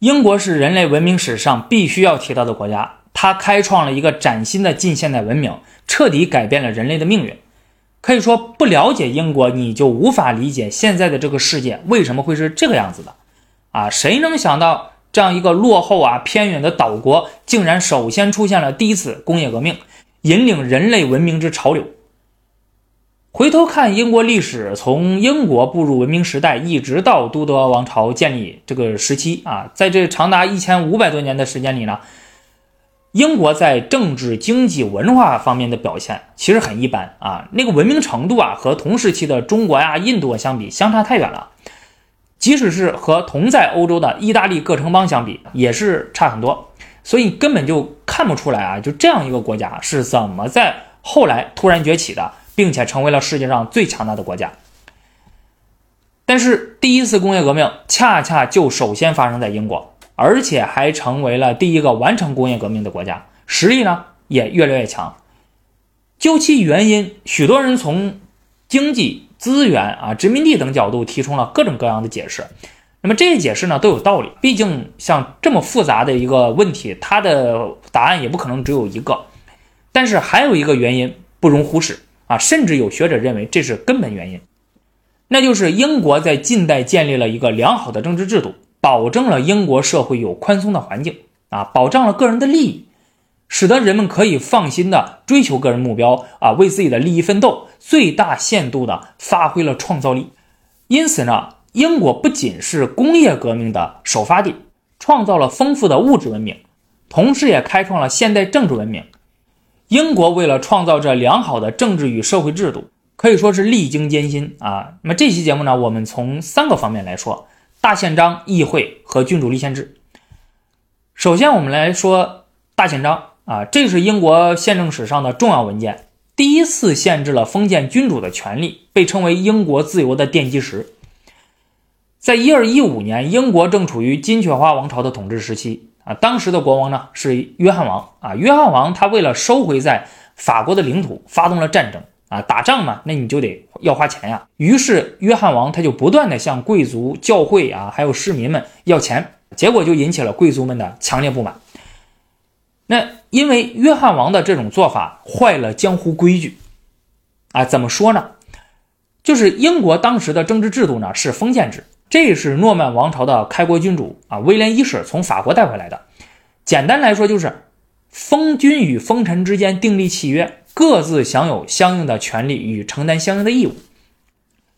英国是人类文明史上必须要提到的国家，它开创了一个崭新的近现代文明，彻底改变了人类的命运。可以说，不了解英国，你就无法理解现在的这个世界为什么会是这个样子的。啊，谁能想到这样一个落后啊偏远的岛国，竟然首先出现了第一次工业革命，引领人类文明之潮流？回头看英国历史，从英国步入文明时代，一直到都德王朝建立这个时期啊，在这长达一千五百多年的时间里呢，英国在政治、经济、文化方面的表现其实很一般啊，那个文明程度啊，和同时期的中国呀、印度啊相比，相差太远了。即使是和同在欧洲的意大利各城邦相比，也是差很多。所以根本就看不出来啊，就这样一个国家是怎么在后来突然崛起的。并且成为了世界上最强大的国家。但是，第一次工业革命恰恰就首先发生在英国，而且还成为了第一个完成工业革命的国家，实力呢也越来越强。究其原因，许多人从经济资源啊、殖民地等角度提出了各种各样的解释。那么这些解释呢都有道理，毕竟像这么复杂的一个问题，它的答案也不可能只有一个。但是还有一个原因不容忽视。啊，甚至有学者认为这是根本原因，那就是英国在近代建立了一个良好的政治制度，保证了英国社会有宽松的环境啊，保障了个人的利益，使得人们可以放心的追求个人目标啊，为自己的利益奋斗，最大限度的发挥了创造力。因此呢，英国不仅是工业革命的首发地，创造了丰富的物质文明，同时也开创了现代政治文明。英国为了创造这良好的政治与社会制度，可以说是历经艰辛啊。那么这期节目呢，我们从三个方面来说：大宪章、议会和君主立宪制。首先，我们来说大宪章啊，这是英国宪政史上的重要文件，第一次限制了封建君主的权利，被称为英国自由的奠基石。在一二一五年，英国正处于金雀花王朝的统治时期。啊，当时的国王呢是约翰王啊。约翰王他为了收回在法国的领土，发动了战争啊。打仗嘛，那你就得要花钱呀。于是约翰王他就不断的向贵族、教会啊，还有市民们要钱，结果就引起了贵族们的强烈不满。那因为约翰王的这种做法坏了江湖规矩啊。怎么说呢？就是英国当时的政治制度呢是封建制。这是诺曼王朝的开国君主啊，威廉一世从法国带回来的。简单来说，就是封君与封臣之间订立契约，各自享有相应的权利与承担相应的义务。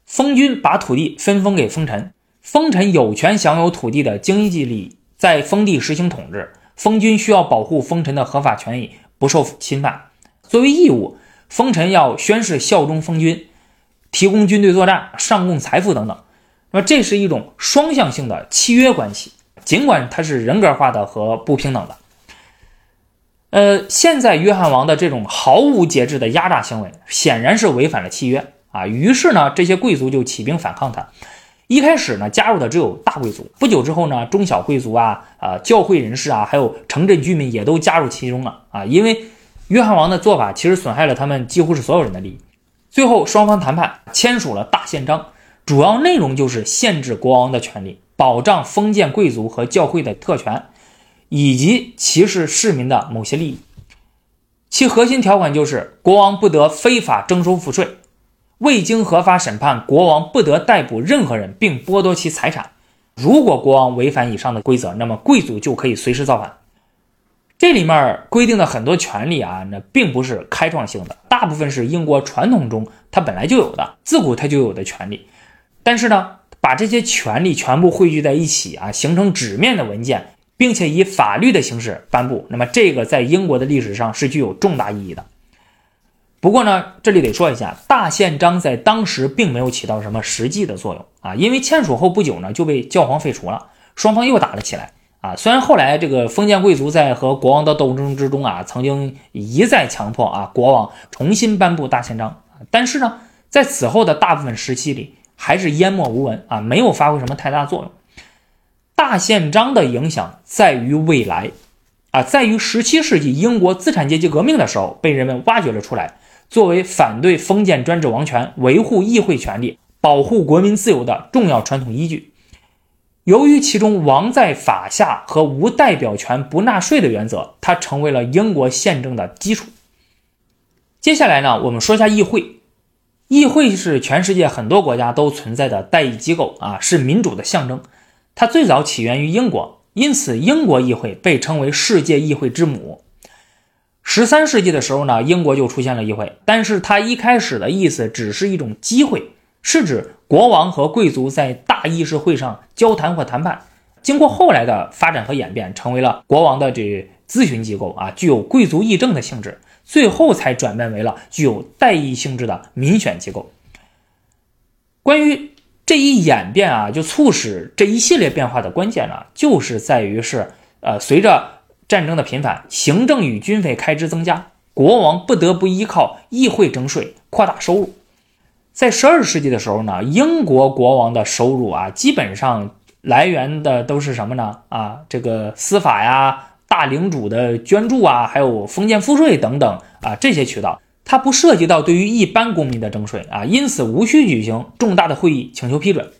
封君把土地分封给封臣，封臣有权享有土地的经济利益，在封地实行统治。封君需要保护封臣的合法权益不受侵犯。作为义务，封臣要宣誓效忠封君，提供军队作战、上供财富等等。那么这是一种双向性的契约关系，尽管它是人格化的和不平等的。呃，现在约翰王的这种毫无节制的压榨行为，显然是违反了契约啊。于是呢，这些贵族就起兵反抗他。一开始呢，加入的只有大贵族，不久之后呢，中小贵族啊、啊教会人士啊，还有城镇居民也都加入其中了啊。因为约翰王的做法其实损害了他们几乎是所有人的利益。最后，双方谈判签署了大宪章。主要内容就是限制国王的权利，保障封建贵族和教会的特权，以及歧视市民的某些利益。其核心条款就是：国王不得非法征收赋税，未经合法审判，国王不得逮捕任何人并剥夺其财产。如果国王违反以上的规则，那么贵族就可以随时造反。这里面规定的很多权利啊，那并不是开创性的，大部分是英国传统中它本来就有的，自古它就有的权利。但是呢，把这些权利全部汇聚在一起啊，形成纸面的文件，并且以法律的形式颁布，那么这个在英国的历史上是具有重大意义的。不过呢，这里得说一下，大宪章在当时并没有起到什么实际的作用啊，因为签署后不久呢就被教皇废除了，双方又打了起来啊。虽然后来这个封建贵族在和国王的斗争之中啊，曾经一再强迫啊国王重新颁布大宪章，但是呢，在此后的大部分时期里。还是淹没无闻啊，没有发挥什么太大作用。大宪章的影响在于未来，啊，在于十七世纪英国资产阶级革命的时候被人们挖掘了出来，作为反对封建专制王权、维护议会权利、保护国民自由的重要传统依据。由于其中“王在法下”和无代表权、不纳税的原则，它成为了英国宪政的基础。接下来呢，我们说一下议会。议会是全世界很多国家都存在的代议机构啊，是民主的象征。它最早起源于英国，因此英国议会被称为世界议会之母。十三世纪的时候呢，英国就出现了议会，但是它一开始的意思只是一种机会，是指国王和贵族在大议事会上交谈或谈判。经过后来的发展和演变，成为了国王的这咨询机构啊，具有贵族议政的性质。最后才转变为了具有代议性质的民选机构。关于这一演变啊，就促使这一系列变化的关键呢，就是在于是呃，随着战争的频繁，行政与军费开支增加，国王不得不依靠议会征税扩大收入。在十二世纪的时候呢，英国国王的收入啊，基本上来源的都是什么呢？啊，这个司法呀。大领主的捐助啊，还有封建赋税等等啊，这些渠道它不涉及到对于一般公民的征税啊，因此无需举行重大的会议请求批准。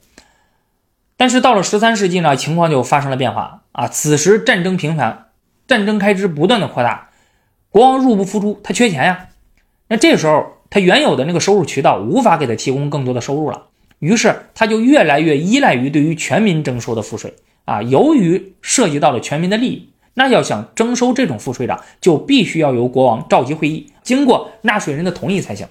但是到了十三世纪呢，情况就发生了变化啊，此时战争频繁，战争开支不断的扩大，国王入不敷出，他缺钱呀。那这时候他原有的那个收入渠道无法给他提供更多的收入了，于是他就越来越依赖于对于全民征收的赋税啊，由于涉及到了全民的利益。那要想征收这种赋税的，就必须要由国王召集会议，经过纳税人的同意才行。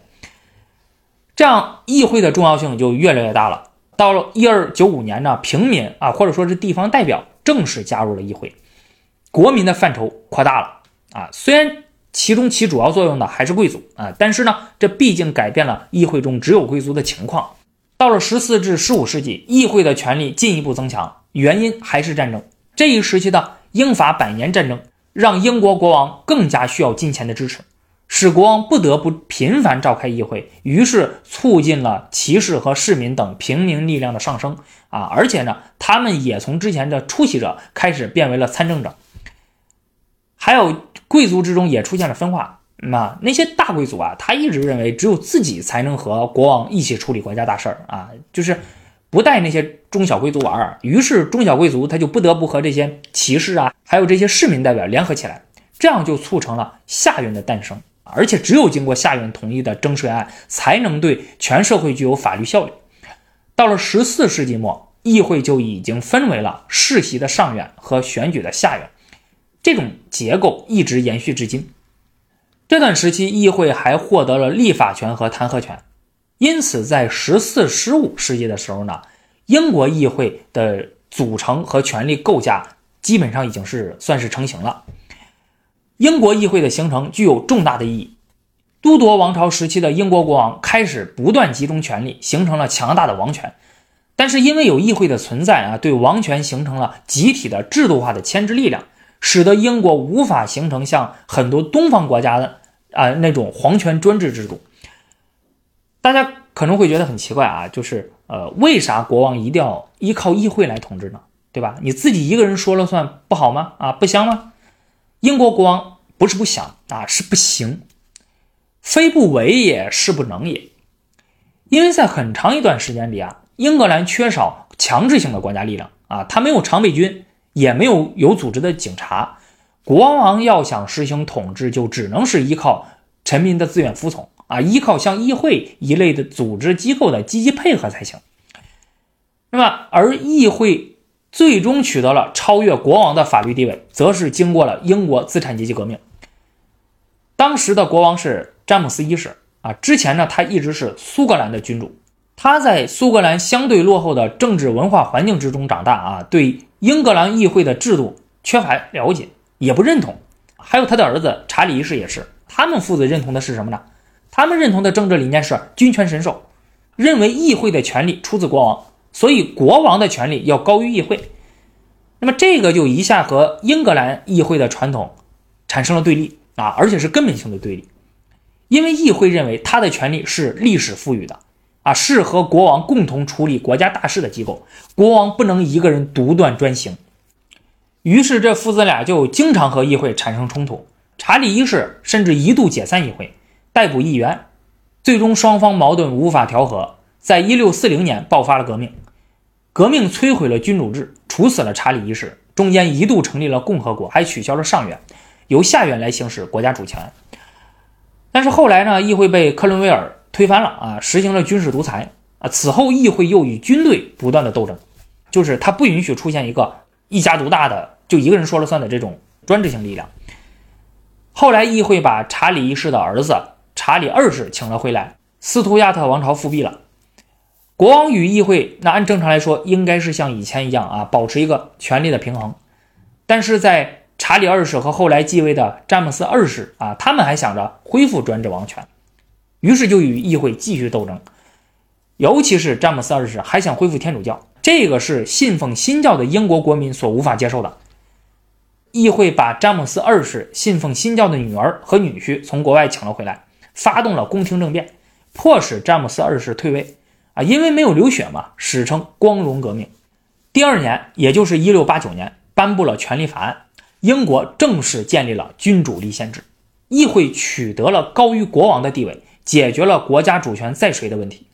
这样议会的重要性就越来越大了。到了一二九五年呢，平民啊，或者说是地方代表正式加入了议会，国民的范畴扩大了啊。虽然其中起主要作用的还是贵族啊，但是呢，这毕竟改变了议会中只有贵族的情况。到了十四至十五世纪，议会的权力进一步增强，原因还是战争。这一时期的。英法百年战争让英国国王更加需要金钱的支持，使国王不得不频繁召开议会，于是促进了骑士和市民等平民力量的上升啊！而且呢，他们也从之前的出席者开始变为了参政者，还有贵族之中也出现了分化。那那些大贵族啊，他一直认为只有自己才能和国王一起处理国家大事儿啊，就是。不带那些中小贵族玩儿，于是中小贵族他就不得不和这些骑士啊，还有这些市民代表联合起来，这样就促成了下院的诞生。而且只有经过下院同意的征税案，才能对全社会具有法律效力。到了十四世纪末，议会就已经分为了世袭的上院和选举的下院，这种结构一直延续至今。这段时期，议会还获得了立法权和弹劾权。因此，在十四、十五世纪的时候呢，英国议会的组成和权力构架基本上已经是算是成型了。英国议会的形成具有重大的意义。都铎王朝时期的英国国王开始不断集中权力，形成了强大的王权。但是因为有议会的存在啊，对王权形成了集体的制度化的牵制力量，使得英国无法形成像很多东方国家的啊那种皇权专制制度。大家可能会觉得很奇怪啊，就是呃，为啥国王一定要依靠议会来统治呢？对吧？你自己一个人说了算不好吗？啊，不香吗？英国国王不是不想啊，是不行，非不为也是不能也。因为在很长一段时间里啊，英格兰缺少强制性的国家力量啊，他没有常备军，也没有有组织的警察，国王要想实行统治，就只能是依靠臣民的自愿服从。啊，依靠像议会一类的组织机构的积极配合才行。那么，而议会最终取得了超越国王的法律地位，则是经过了英国资产阶级革命。当时的国王是詹姆斯一世啊，之前呢，他一直是苏格兰的君主。他在苏格兰相对落后的政治文化环境之中长大啊，对英格兰议会的制度缺乏了解，也不认同。还有他的儿子查理一世也是，他们父子认同的是什么呢？他们认同的政治理念是君权神授，认为议会的权力出自国王，所以国王的权力要高于议会。那么这个就一下和英格兰议会的传统产生了对立啊，而且是根本性的对立。因为议会认为他的权力是历史赋予的啊，是和国王共同处理国家大事的机构，国王不能一个人独断专行。于是这父子俩就经常和议会产生冲突。查理一世甚至一度解散议会。逮捕议员，最终双方矛盾无法调和，在一六四零年爆发了革命。革命摧毁了君主制，处死了查理一世，中间一度成立了共和国，还取消了上院，由下院来行使国家主权。但是后来呢，议会被克伦威尔推翻了啊，实行了军事独裁啊。此后，议会又与军队不断的斗争，就是他不允许出现一个一家独大的，就一个人说了算的这种专制性力量。后来，议会把查理一世的儿子查理二世请了回来，斯图亚特王朝复辟了。国王与议会，那按正常来说，应该是像以前一样啊，保持一个权力的平衡。但是在查理二世和后来继位的詹姆斯二世啊，他们还想着恢复专制王权，于是就与议会继续斗争。尤其是詹姆斯二世还想恢复天主教，这个是信奉新教的英国国民所无法接受的。议会把詹姆斯二世信奉新教的女儿和女婿从国外请了回来，发动了宫廷政变，迫使詹姆斯二世退位。啊，因为没有流血嘛，史称光荣革命。第二年，也就是1689年，颁布了权利法案。英国正式建立了君主立宪制，议会取得了高于国王的地位，解决了国家主权在谁的问题。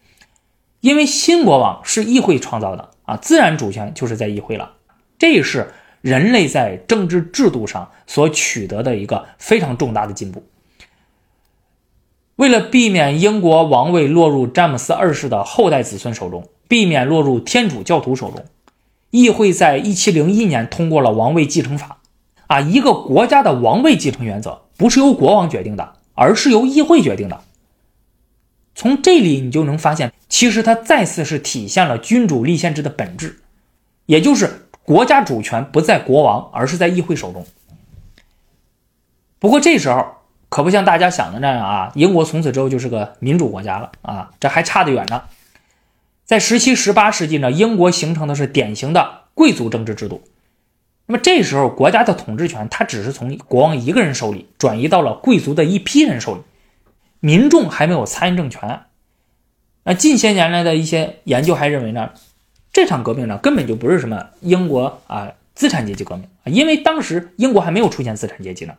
因为新国王是议会创造的啊，自然主权就是在议会了。这是人类在政治制度上所取得的一个非常重大的进步。为了避免英国王位落入詹姆斯二世的后代子孙手中，避免落入天主教徒手中，议会在1701年通过了王位继承法。啊，一个国家的王位继承原则不是由国王决定的，而是由议会决定的。从这里你就能发现，其实它再次是体现了君主立宪制的本质，也就是国家主权不在国王，而是在议会手中。不过这时候可不像大家想的那样啊，英国从此之后就是个民主国家了啊，这还差得远呢。在十七、十八世纪呢，英国形成的是典型的贵族政治制度。那么这时候，国家的统治权它只是从国王一个人手里转移到了贵族的一批人手里，民众还没有参政权。那近些年来的一些研究还认为呢，这场革命呢根本就不是什么英国啊资产阶级革命啊，因为当时英国还没有出现资产阶级呢。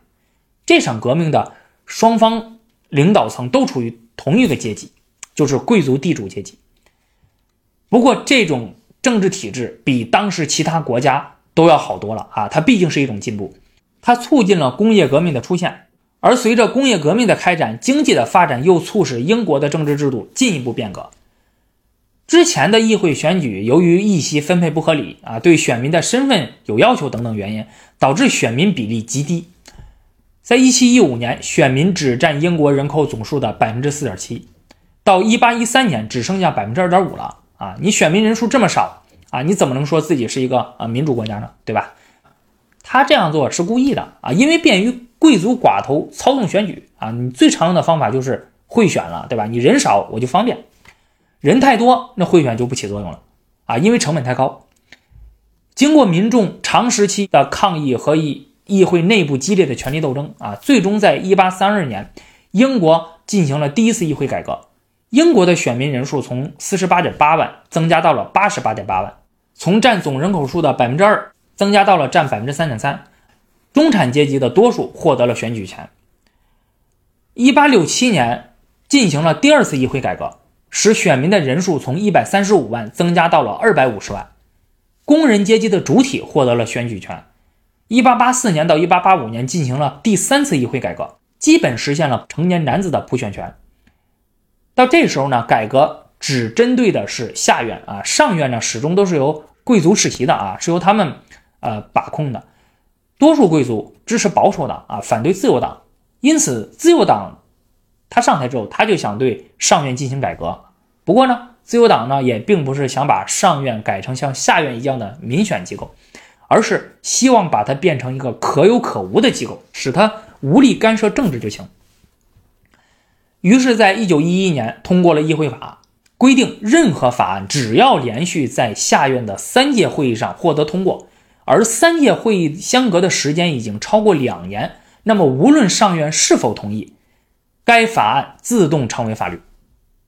这场革命的双方领导层都处于同一个阶级，就是贵族地主阶级。不过这种政治体制比当时其他国家。都要好多了啊！它毕竟是一种进步，它促进了工业革命的出现，而随着工业革命的开展，经济的发展又促使英国的政治制度进一步变革。之前的议会选举由于议席分配不合理啊，对选民的身份有要求等等原因，导致选民比例极低。在一七一五年，选民只占英国人口总数的百分之四点七，到一八一三年只剩下百分之二点五了啊！你选民人数这么少。啊，你怎么能说自己是一个啊民主国家呢？对吧？他这样做是故意的啊，因为便于贵族寡头操纵选举啊。你最常用的方法就是贿选了，对吧？你人少我就方便，人太多那贿选就不起作用了啊，因为成本太高。经过民众长时期的抗议和议议会内部激烈的权力斗争啊，最终在一八三二年，英国进行了第一次议会改革。英国的选民人数从四十八点八万增加到了八十八点八万，从占总人口数的百分之二增加到了占百分之三点三，中产阶级的多数获得了选举权。一八六七年进行了第二次议会改革，使选民的人数从一百三十五万增加到了二百五十万，工人阶级的主体获得了选举权。一八八四年到一八八五年进行了第三次议会改革，基本实现了成年男子的普选权。到这时候呢，改革只针对的是下院啊，上院呢始终都是由贵族世袭的啊，是由他们呃把控的。多数贵族支持保守党啊，反对自由党，因此自由党他上台之后，他就想对上院进行改革。不过呢，自由党呢也并不是想把上院改成像下院一样的民选机构，而是希望把它变成一个可有可无的机构，使它无力干涉政治就行。于是，在一九一一年通过了议会法，规定任何法案只要连续在下院的三届会议上获得通过，而三届会议相隔的时间已经超过两年，那么无论上院是否同意，该法案自动成为法律。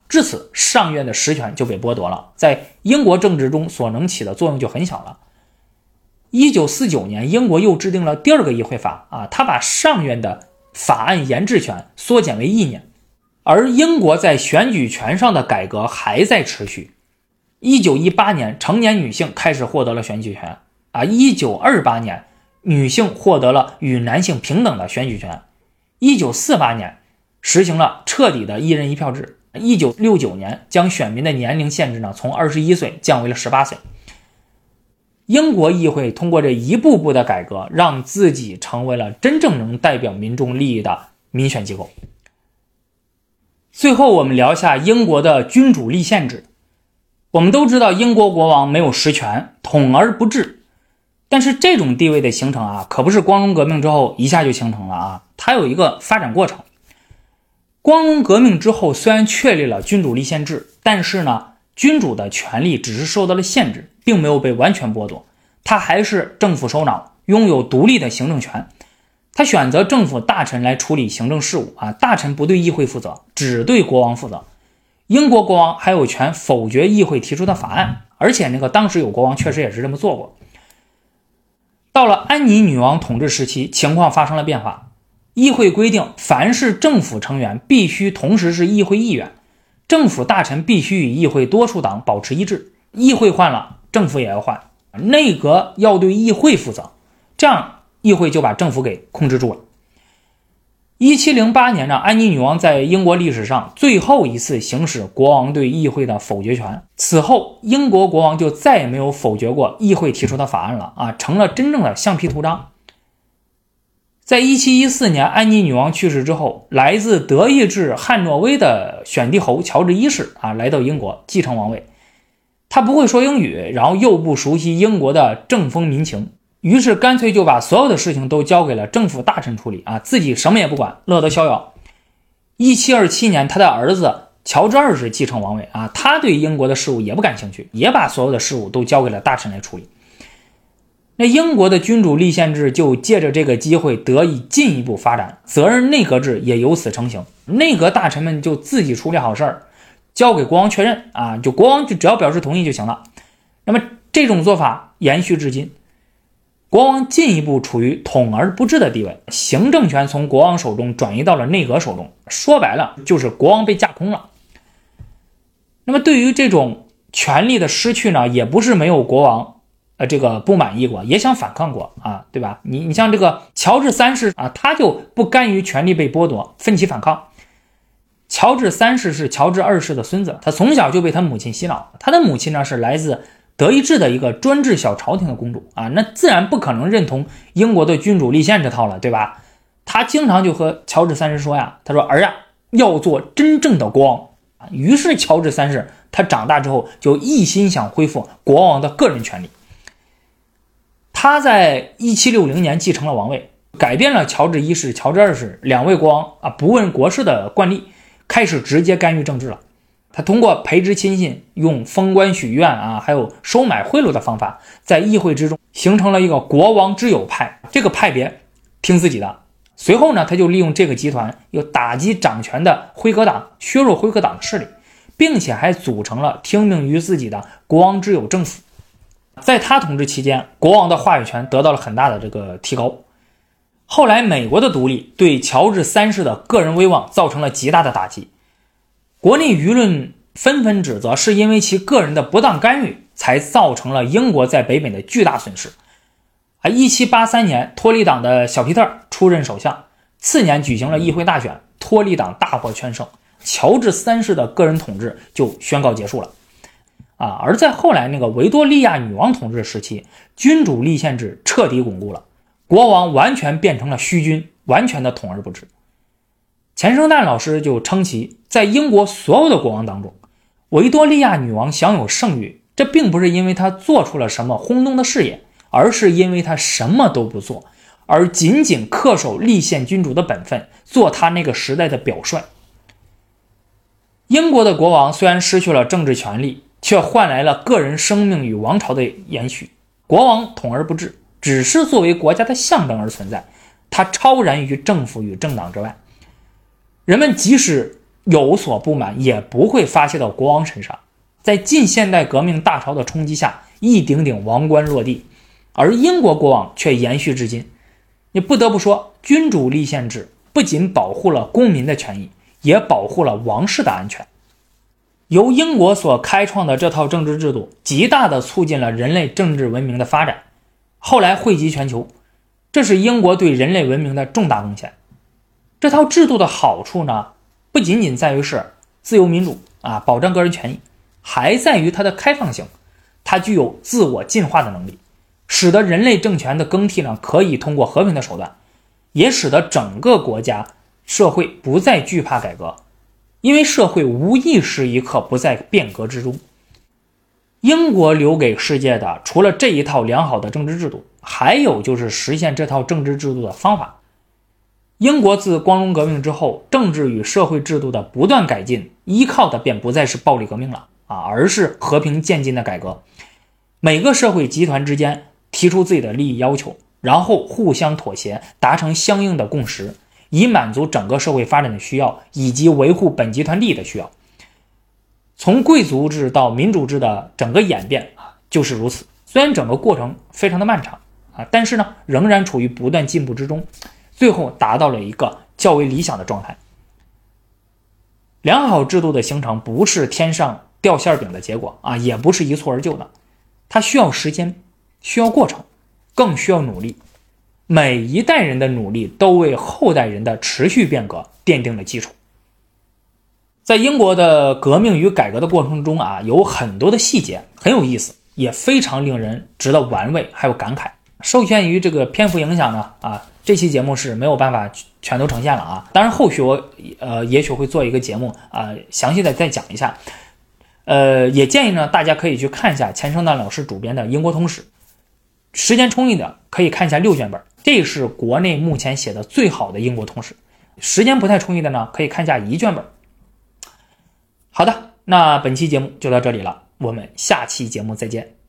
至此，上院的实权就被剥夺了，在英国政治中所能起的作用就很小了。一九四九年，英国又制定了第二个议会法啊，他把上院的法案研制权缩减为一年。而英国在选举权上的改革还在持续。一九一八年，成年女性开始获得了选举权。啊，一九二八年，女性获得了与男性平等的选举权。一九四八年，实行了彻底的一人一票制。一九六九年，将选民的年龄限制呢从二十一岁降为了十八岁。英国议会通过这一步步的改革，让自己成为了真正能代表民众利益的民选机构。最后，我们聊一下英国的君主立宪制。我们都知道，英国国王没有实权，统而不治。但是，这种地位的形成啊，可不是光荣革命之后一下就形成了啊，它有一个发展过程。光荣革命之后，虽然确立了君主立宪制，但是呢，君主的权力只是受到了限制，并没有被完全剥夺。他还是政府首脑，拥有独立的行政权。他选择政府大臣来处理行政事务啊，大臣不对议会负责，只对国王负责。英国国王还有权否决议会提出的法案，而且那个当时有国王确实也是这么做过。到了安妮女王统治时期，情况发生了变化。议会规定，凡是政府成员必须同时是议会议员，政府大臣必须与议会多数党保持一致。议会换了，政府也要换，内阁要对议会负责，这样议会就把政府给控制住了。一七零八年呢，安妮女王在英国历史上最后一次行使国王对议会的否决权，此后英国国王就再也没有否决过议会提出的法案了啊，成了真正的橡皮图章。在一七一四年，安妮女王去世之后，来自德意志汉诺威的选帝侯乔治一世啊，来到英国继承王位。他不会说英语，然后又不熟悉英国的政风民情，于是干脆就把所有的事情都交给了政府大臣处理啊，自己什么也不管，乐得逍遥。一七二七年，他的儿子乔治二世继承王位啊，他对英国的事务也不感兴趣，也把所有的事务都交给了大臣来处理。那英国的君主立宪制就借着这个机会得以进一步发展，责任内阁制也由此成型。内阁大臣们就自己处理好事儿，交给国王确认啊，就国王就只要表示同意就行了。那么这种做法延续至今，国王进一步处于统而不治的地位，行政权从国王手中转移到了内阁手中，说白了就是国王被架空了。那么对于这种权力的失去呢，也不是没有国王。呃，这个不满意过，也想反抗过啊，对吧？你你像这个乔治三世啊，他就不甘于权力被剥夺，奋起反抗。乔治三世是乔治二世的孙子，他从小就被他母亲洗脑。他的母亲呢是来自德意志的一个专制小朝廷的公主啊，那自然不可能认同英国的君主立宪这套了，对吧？他经常就和乔治三世说呀，他说儿呀，要做真正的国王。于是乔治三世他长大之后就一心想恢复国王的个人权利。他在一七六零年继承了王位，改变了乔治一世、乔治二世两位国王啊不问国事的惯例，开始直接干预政治了。他通过培植亲信、用封官许愿啊，还有收买贿赂的方法，在议会之中形成了一个国王之友派，这个派别听自己的。随后呢，他就利用这个集团，又打击掌权的辉格党，削弱辉格党的势力，并且还组成了听命于自己的国王之友政府。在他统治期间，国王的话语权得到了很大的这个提高。后来，美国的独立对乔治三世的个人威望造成了极大的打击，国内舆论纷纷指责是因为其个人的不当干预，才造成了英国在北美的巨大损失。啊，一七八三年，托利党的小皮特出任首相，次年举行了议会大选，托利党大获全胜，乔治三世的个人统治就宣告结束了。啊，而在后来那个维多利亚女王统治时期，君主立宪制彻底巩固了，国王完全变成了虚君，完全的统而不治。钱生旦老师就称其在英国所有的国王当中，维多利亚女王享有盛誉，这并不是因为她做出了什么轰动的事业，而是因为她什么都不做，而仅仅恪守立宪君主的本分，做他那个时代的表率。英国的国王虽然失去了政治权利。却换来了个人生命与王朝的延续。国王统而不治，只是作为国家的象征而存在，它超然于政府与政党之外。人们即使有所不满，也不会发泄到国王身上。在近现代革命大潮的冲击下，一顶顶王冠落地，而英国国王却延续至今。你不得不说，君主立宪制不仅保护了公民的权益，也保护了王室的安全。由英国所开创的这套政治制度，极大地促进了人类政治文明的发展。后来惠及全球，这是英国对人类文明的重大贡献。这套制度的好处呢，不仅仅在于是自由民主啊，保障个人权益，还在于它的开放性，它具有自我进化的能力，使得人类政权的更替呢可以通过和平的手段，也使得整个国家社会不再惧怕改革，因为社会无意识一刻不在变革之中。英国留给世界的，除了这一套良好的政治制度，还有就是实现这套政治制度的方法。英国自光荣革命之后，政治与社会制度的不断改进，依靠的便不再是暴力革命了啊，而是和平渐进的改革。每个社会集团之间提出自己的利益要求，然后互相妥协，达成相应的共识，以满足整个社会发展的需要，以及维护本集团利益的需要。从贵族制到民主制的整个演变啊，就是如此。虽然整个过程非常的漫长啊，但是呢，仍然处于不断进步之中。最后达到了一个较为理想的状态。良好制度的形成不是天上掉馅饼的结果啊，也不是一蹴而就的，它需要时间，需要过程，更需要努力。每一代人的努力都为后代人的持续变革奠定了基础。在英国的革命与改革的过程中啊，有很多的细节很有意思，也非常令人值得玩味，还有感慨。受限于这个篇幅影响呢，啊。这期节目是没有办法全都呈现了啊！当然，后续我呃也许会做一个节目啊，详细的再讲一下。呃，也建议呢大家可以去看一下钱圣诞老师主编的《英国通史》，时间充裕的可以看一下六卷本，这是国内目前写的最好的英国通史。时间不太充裕的呢，可以看一下一卷本。好的，那本期节目就到这里了，我们下期节目再见。